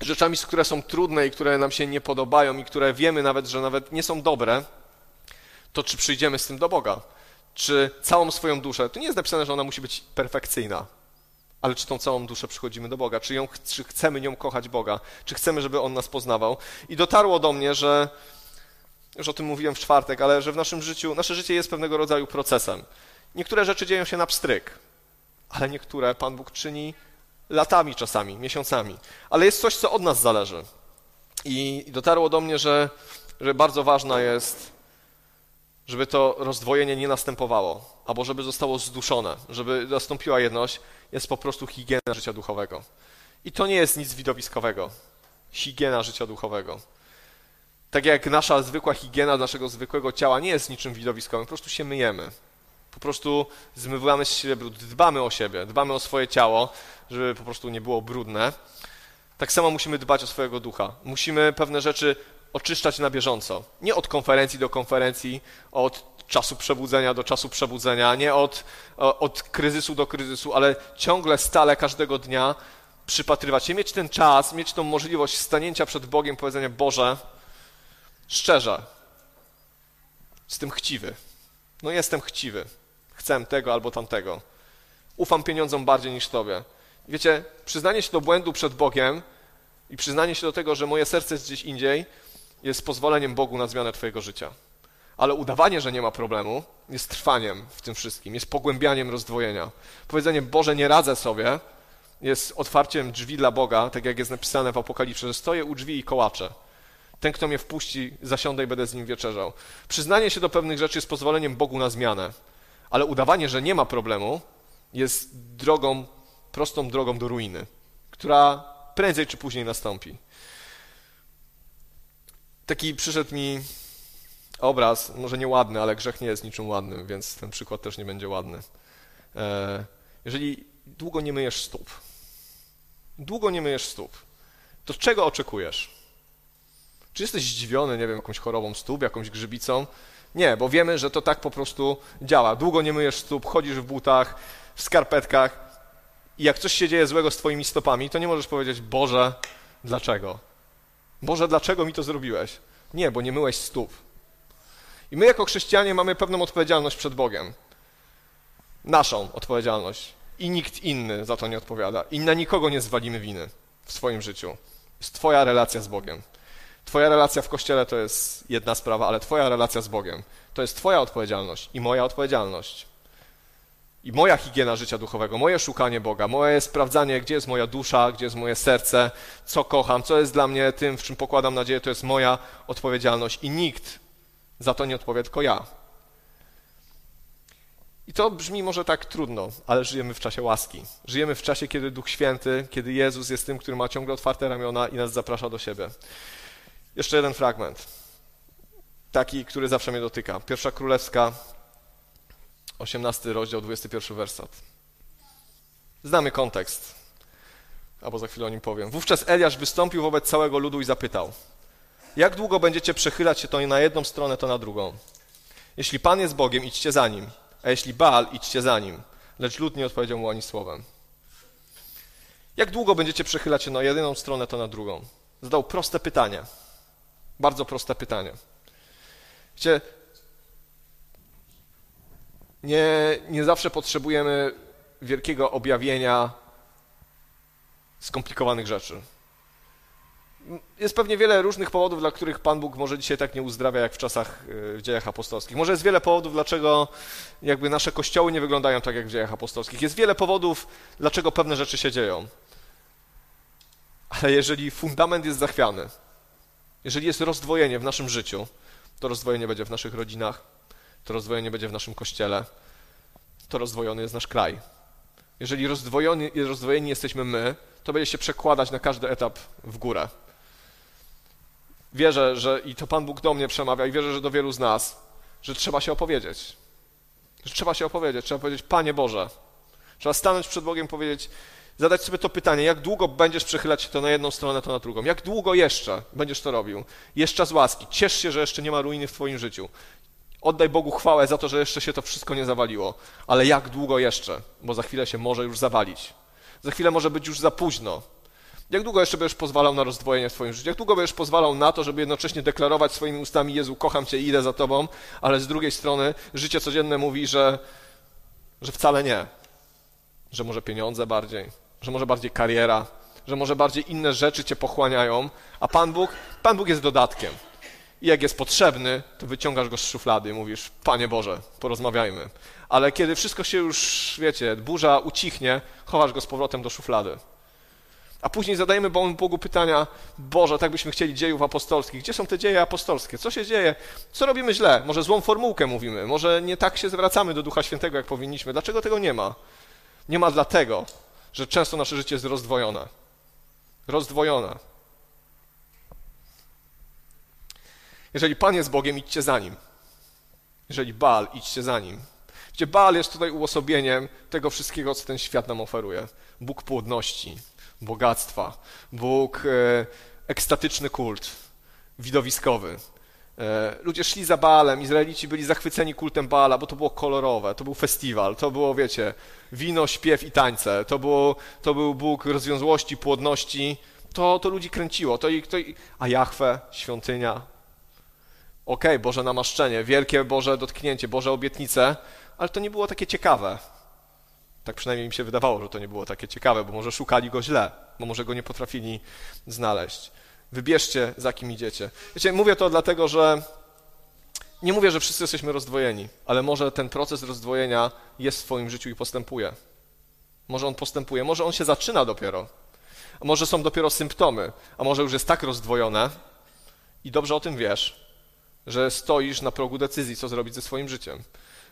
rzeczami, które są trudne i które nam się nie podobają i które wiemy nawet, że nawet nie są dobre, to czy przyjdziemy z tym do Boga? Czy całą swoją duszę, tu nie jest napisane, że ona musi być perfekcyjna, ale czy tą całą duszę przychodzimy do Boga? Czy, ją, czy chcemy nią kochać Boga? Czy chcemy, żeby On nas poznawał? I dotarło do mnie, że już o tym mówiłem w czwartek, ale że w naszym życiu, nasze życie jest pewnego rodzaju procesem. Niektóre rzeczy dzieją się na pstryk, ale niektóre Pan Bóg czyni latami czasami, miesiącami. Ale jest coś, co od nas zależy. I dotarło do mnie, że, że bardzo ważna jest, żeby to rozdwojenie nie następowało, albo żeby zostało zduszone, żeby nastąpiła jedność, jest po prostu higiena życia duchowego. I to nie jest nic widowiskowego. Higiena życia duchowego. Tak jak nasza zwykła higiena naszego zwykłego ciała nie jest niczym widowiskowym, po prostu się myjemy. Po prostu zmywamy z siebie brud, dbamy o siebie, dbamy o swoje ciało, żeby po prostu nie było brudne. Tak samo musimy dbać o swojego ducha. Musimy pewne rzeczy oczyszczać na bieżąco. Nie od konferencji do konferencji, od czasu przebudzenia do czasu przebudzenia, nie od, od kryzysu do kryzysu, ale ciągle, stale, każdego dnia przypatrywać się, mieć ten czas, mieć tą możliwość stanięcia przed Bogiem, powiedzenia Boże, Szczerze. Jestem chciwy. No jestem chciwy. Chcę tego albo tamtego. Ufam pieniądzom bardziej niż Tobie. Wiecie, przyznanie się do błędu przed Bogiem i przyznanie się do tego, że moje serce jest gdzieś indziej, jest pozwoleniem Bogu na zmianę Twojego życia. Ale udawanie, że nie ma problemu, jest trwaniem w tym wszystkim, jest pogłębianiem rozdwojenia. Powiedzenie Boże, nie radzę sobie, jest otwarciem drzwi dla Boga, tak jak jest napisane w Apokalipsie, że stoję u drzwi i kołaczę. Ten, kto mnie wpuści, zasiądę i będę z nim wieczerzał. Przyznanie się do pewnych rzeczy jest pozwoleniem Bogu na zmianę, ale udawanie, że nie ma problemu, jest drogą, prostą drogą do ruiny, która prędzej czy później nastąpi. Taki przyszedł mi obraz, może nie ładny, ale grzech nie jest niczym ładnym, więc ten przykład też nie będzie ładny. E, jeżeli długo nie myjesz stóp, długo nie myjesz stóp, to czego oczekujesz? Czy jesteś zdziwiony, nie wiem, jakąś chorobą stóp, jakąś grzybicą? Nie, bo wiemy, że to tak po prostu działa. Długo nie myjesz stóp, chodzisz w butach, w skarpetkach i jak coś się dzieje złego z twoimi stopami, to nie możesz powiedzieć, Boże, dlaczego? Boże, dlaczego mi to zrobiłeś? Nie, bo nie myłeś stóp. I my jako chrześcijanie mamy pewną odpowiedzialność przed Bogiem. Naszą odpowiedzialność. i nikt inny za to nie odpowiada. I na nikogo nie zwalimy winy w swoim życiu. Jest Twoja relacja z Bogiem. Twoja relacja w kościele to jest jedna sprawa, ale Twoja relacja z Bogiem to jest Twoja odpowiedzialność i moja odpowiedzialność. I moja higiena życia duchowego, moje szukanie Boga, moje sprawdzanie, gdzie jest moja dusza, gdzie jest moje serce, co kocham, co jest dla mnie tym, w czym pokładam nadzieję, to jest moja odpowiedzialność i nikt za to nie odpowie, tylko ja. I to brzmi może tak trudno, ale żyjemy w czasie łaski. Żyjemy w czasie, kiedy Duch Święty, kiedy Jezus jest tym, który ma ciągle otwarte ramiona i nas zaprasza do siebie. Jeszcze jeden fragment, taki, który zawsze mnie dotyka. Pierwsza Królewska, 18 rozdział, 21 wersat. Znamy kontekst, albo za chwilę o nim powiem. Wówczas Eliasz wystąpił wobec całego ludu i zapytał: Jak długo będziecie przechylać się to na jedną stronę, to na drugą? Jeśli Pan jest Bogiem, idźcie za nim, a jeśli Baal, idźcie za nim. Lecz lud nie odpowiedział mu ani słowem. Jak długo będziecie przechylać się na jedną stronę, to na drugą? Zadał proste pytanie. Bardzo proste pytanie. Wiecie, nie, nie zawsze potrzebujemy wielkiego objawienia skomplikowanych rzeczy. Jest pewnie wiele różnych powodów, dla których Pan Bóg może dzisiaj tak nie uzdrawia, jak w czasach y, w dziejach apostolskich. Może jest wiele powodów, dlaczego jakby nasze kościoły nie wyglądają tak, jak w dziejach apostolskich. Jest wiele powodów, dlaczego pewne rzeczy się dzieją. Ale jeżeli fundament jest zachwiany, jeżeli jest rozdwojenie w naszym życiu, to rozdwojenie będzie w naszych rodzinach, to rozdwojenie będzie w naszym kościele, to rozdwojony jest nasz kraj. Jeżeli rozdwojeni, rozdwojeni jesteśmy my, to będzie się przekładać na każdy etap w górę. Wierzę, że i to Pan Bóg do mnie przemawia i wierzę, że do wielu z nas, że trzeba się opowiedzieć. Że trzeba się opowiedzieć, trzeba powiedzieć, Panie Boże. Trzeba stanąć przed Bogiem i powiedzieć, zadać sobie to pytanie, jak długo będziesz przechylać się to na jedną stronę, to na drugą? Jak długo jeszcze będziesz to robił? Jeszcze z łaski. Ciesz się, że jeszcze nie ma ruiny w Twoim życiu. Oddaj Bogu chwałę za to, że jeszcze się to wszystko nie zawaliło. Ale jak długo jeszcze? Bo za chwilę się może już zawalić. Za chwilę może być już za późno. Jak długo jeszcze będziesz pozwalał na rozdwojenie w Twoim życiu? Jak długo będziesz pozwalał na to, żeby jednocześnie deklarować swoimi ustami Jezu, kocham Cię i idę za Tobą, ale z drugiej strony życie codzienne mówi, że, że wcale nie. Że może pieniądze bardziej, że może bardziej kariera, że może bardziej inne rzeczy Cię pochłaniają, a Pan Bóg, Pan Bóg jest dodatkiem. I jak jest potrzebny, to wyciągasz go z szuflady i mówisz, Panie Boże, porozmawiajmy. Ale kiedy wszystko się już, wiecie, burza ucichnie, chowasz go z powrotem do szuflady. A później zadajemy Bogu pytania, Boże, tak byśmy chcieli dziejów apostolskich. Gdzie są te dzieje apostolskie? Co się dzieje? Co robimy źle? Może złą formułkę mówimy? Może nie tak się zwracamy do Ducha Świętego, jak powinniśmy? Dlaczego tego nie ma? Nie ma dlatego, że często nasze życie jest rozdwojone. Rozdwojone. Jeżeli Pan jest Bogiem, idźcie za Nim. Jeżeli Baal, idźcie za Nim. Gdzie Baal jest tutaj uosobieniem tego wszystkiego, co ten świat nam oferuje. Bóg płodności, bogactwa, Bóg e, ekstatyczny kult, widowiskowy. E, ludzie szli za Baalem, Izraelici byli zachwyceni kultem Baala, bo to było kolorowe, to był festiwal, to było, wiecie, wino, śpiew i tańce, to, było, to był Bóg rozwiązłości, płodności, to, to ludzi kręciło, to, to, a Jahwe, świątynia, okej, okay, Boże namaszczenie, wielkie Boże dotknięcie, Boże obietnice, ale to nie było takie ciekawe. Tak przynajmniej mi się wydawało, że to nie było takie ciekawe, bo może szukali go źle, bo może go nie potrafili znaleźć. Wybierzcie, za kim idziecie. Wiecie, mówię to dlatego, że nie mówię, że wszyscy jesteśmy rozdwojeni, ale może ten proces rozdwojenia jest w Twoim życiu i postępuje. Może on postępuje, może on się zaczyna dopiero. A może są dopiero symptomy, a może już jest tak rozdwojone i dobrze o tym wiesz, że stoisz na progu decyzji, co zrobić ze swoim życiem.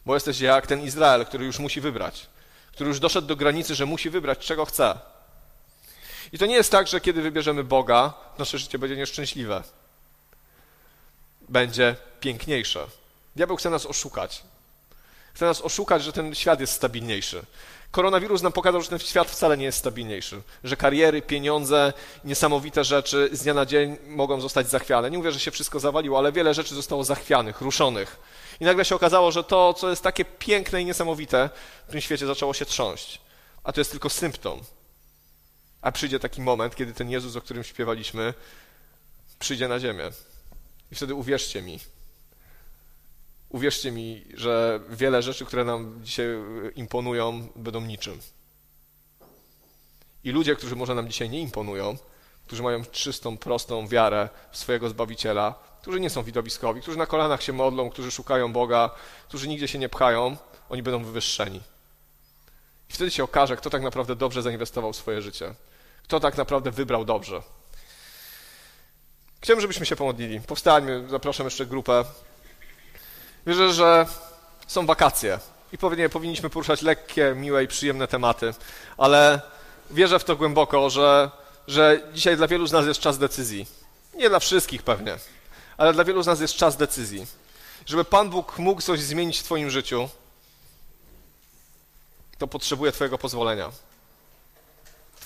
Bo jesteś jak ten Izrael, który już musi wybrać, który już doszedł do granicy, że musi wybrać, czego chce. I to nie jest tak, że kiedy wybierzemy Boga, nasze życie będzie nieszczęśliwe. Będzie piękniejsze. Diabeł chce nas oszukać. Chce nas oszukać, że ten świat jest stabilniejszy. Koronawirus nam pokazał, że ten świat wcale nie jest stabilniejszy, że kariery, pieniądze, niesamowite rzeczy z dnia na dzień mogą zostać zachwiane. Nie mówię, że się wszystko zawaliło, ale wiele rzeczy zostało zachwianych, ruszonych. I nagle się okazało, że to, co jest takie piękne i niesamowite, w tym świecie zaczęło się trząść. A to jest tylko symptom. A przyjdzie taki moment, kiedy ten Jezus, o którym śpiewaliśmy, przyjdzie na ziemię. I wtedy uwierzcie mi, Uwierzcie mi, że wiele rzeczy, które nam dzisiaj imponują, będą niczym. I ludzie, którzy może nam dzisiaj nie imponują, którzy mają czystą, prostą wiarę w swojego Zbawiciela, którzy nie są widowiskowi, którzy na kolanach się modlą, którzy szukają Boga, którzy nigdzie się nie pchają, oni będą wywyższeni. I wtedy się okaże, kto tak naprawdę dobrze zainwestował swoje życie. Kto tak naprawdę wybrał dobrze. Chciałbym, żebyśmy się pomodlili. Powstańmy, zapraszam jeszcze grupę. Wierzę, że są wakacje i powinniśmy poruszać lekkie, miłe i przyjemne tematy, ale wierzę w to głęboko, że, że dzisiaj dla wielu z nas jest czas decyzji. Nie dla wszystkich pewnie, ale dla wielu z nas jest czas decyzji. Żeby Pan Bóg mógł coś zmienić w Twoim życiu, to potrzebuje Twojego pozwolenia,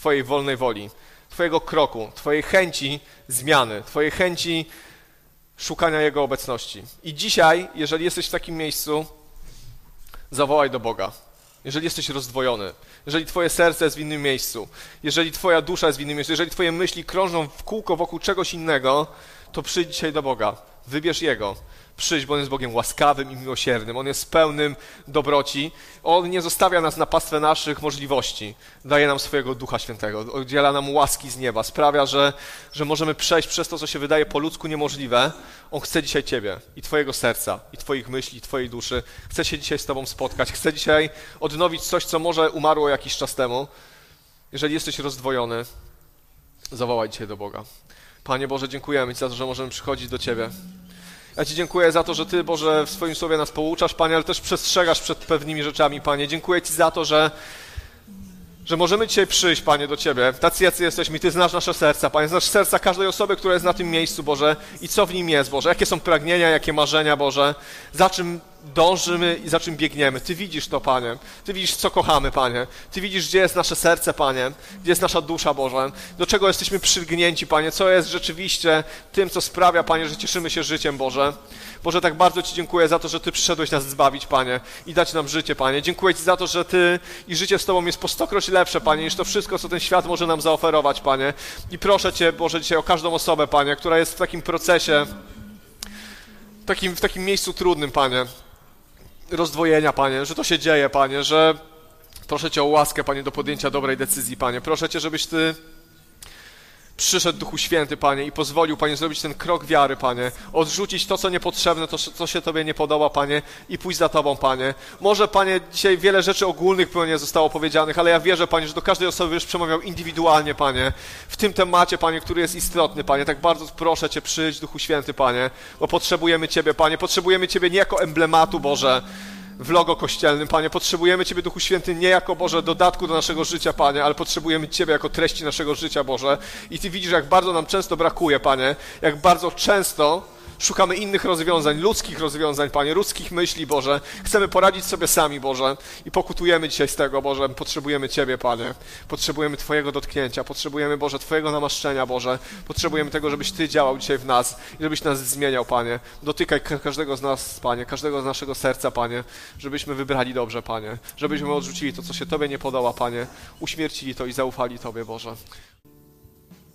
Twojej wolnej woli, Twojego kroku, Twojej chęci zmiany, Twojej chęci szukania Jego obecności. I dzisiaj, jeżeli jesteś w takim miejscu, zawołaj do Boga. Jeżeli jesteś rozdwojony, jeżeli Twoje serce jest w innym miejscu, jeżeli Twoja dusza jest w innym miejscu, jeżeli Twoje myśli krążą w kółko wokół czegoś innego, to przyjdź dzisiaj do Boga. Wybierz Jego przyjść, bo On jest Bogiem łaskawym i miłosiernym. On jest pełnym dobroci. On nie zostawia nas na pastwę naszych możliwości. Daje nam swojego Ducha Świętego, udziela nam łaski z nieba, sprawia, że, że możemy przejść przez to, co się wydaje po ludzku niemożliwe. On chce dzisiaj Ciebie i Twojego serca, i Twoich myśli, i Twojej duszy. Chce się dzisiaj z Tobą spotkać. Chce dzisiaj odnowić coś, co może umarło jakiś czas temu. Jeżeli jesteś rozdwojony, zawołaj dzisiaj do Boga. Panie Boże, dziękujemy Ci za to, że możemy przychodzić do Ciebie. Ja Ci dziękuję za to, że Ty, Boże, w swoim słowie nas pouczasz, Panie, ale też przestrzegasz przed pewnymi rzeczami, Panie. Dziękuję Ci za to, że, że możemy dzisiaj przyjść, Panie, do Ciebie. Tacy jacy jesteśmy. Ty znasz nasze serca, Panie. Znasz serca każdej osoby, która jest na tym miejscu, Boże. I co w nim jest, Boże. Jakie są pragnienia, jakie marzenia, Boże. Za czym dążymy i za czym biegniemy. Ty widzisz to, Panie. Ty widzisz, co kochamy, Panie. Ty widzisz, gdzie jest nasze serce, Panie. Gdzie jest nasza dusza, Boże. Do czego jesteśmy przygnięci, Panie. Co jest rzeczywiście tym, co sprawia, Panie, że cieszymy się życiem, Boże. Boże, tak bardzo Ci dziękuję za to, że Ty przyszedłeś nas zbawić, Panie, i dać nam życie, Panie. Dziękuję Ci za to, że Ty i życie z Tobą jest po stokroć lepsze, Panie, niż to wszystko, co ten świat może nam zaoferować, Panie. I proszę Cię, Boże, dzisiaj o każdą osobę, Panie, która jest w takim procesie, w takim, w takim miejscu trudnym, Panie rozdwojenia, Panie, że to się dzieje, Panie, że proszę Cię o łaskę, Panie, do podjęcia dobrej decyzji, Panie. Proszę Cię, żebyś Ty przyszedł Duchu Święty, Panie, i pozwolił, Panie, zrobić ten krok wiary, Panie, odrzucić to, co niepotrzebne, to, co się Tobie nie podoba, Panie, i pójść za Tobą, Panie. Może, Panie, dzisiaj wiele rzeczy ogólnych pewnie zostało powiedzianych, ale ja wierzę, Panie, że do każdej osoby już przemawiał indywidualnie, Panie, w tym temacie, Panie, który jest istotny, Panie. Tak bardzo proszę Cię, przyjdź, Duchu Święty, Panie, bo potrzebujemy Ciebie, Panie, potrzebujemy Ciebie nie jako emblematu, Boże, w logo kościelnym, Panie. Potrzebujemy Ciebie, Duchu Święty, nie jako, Boże, dodatku do naszego życia, Panie, ale potrzebujemy Ciebie jako treści naszego życia, Boże. I Ty widzisz, jak bardzo nam często brakuje, Panie, jak bardzo często Szukamy innych rozwiązań, ludzkich rozwiązań, Panie, ludzkich myśli, Boże. Chcemy poradzić sobie sami, Boże. I pokutujemy dzisiaj z tego, Boże. Potrzebujemy Ciebie, Panie. Potrzebujemy Twojego dotknięcia. Potrzebujemy, Boże, Twojego namaszczenia, Boże. Potrzebujemy tego, żebyś Ty działał dzisiaj w nas i żebyś nas zmieniał, Panie. Dotykaj każdego z nas, Panie, każdego z naszego serca, Panie. Żebyśmy wybrali dobrze, Panie. Żebyśmy odrzucili to, co się Tobie nie podoba, Panie. Uśmiercili to i zaufali Tobie, Boże.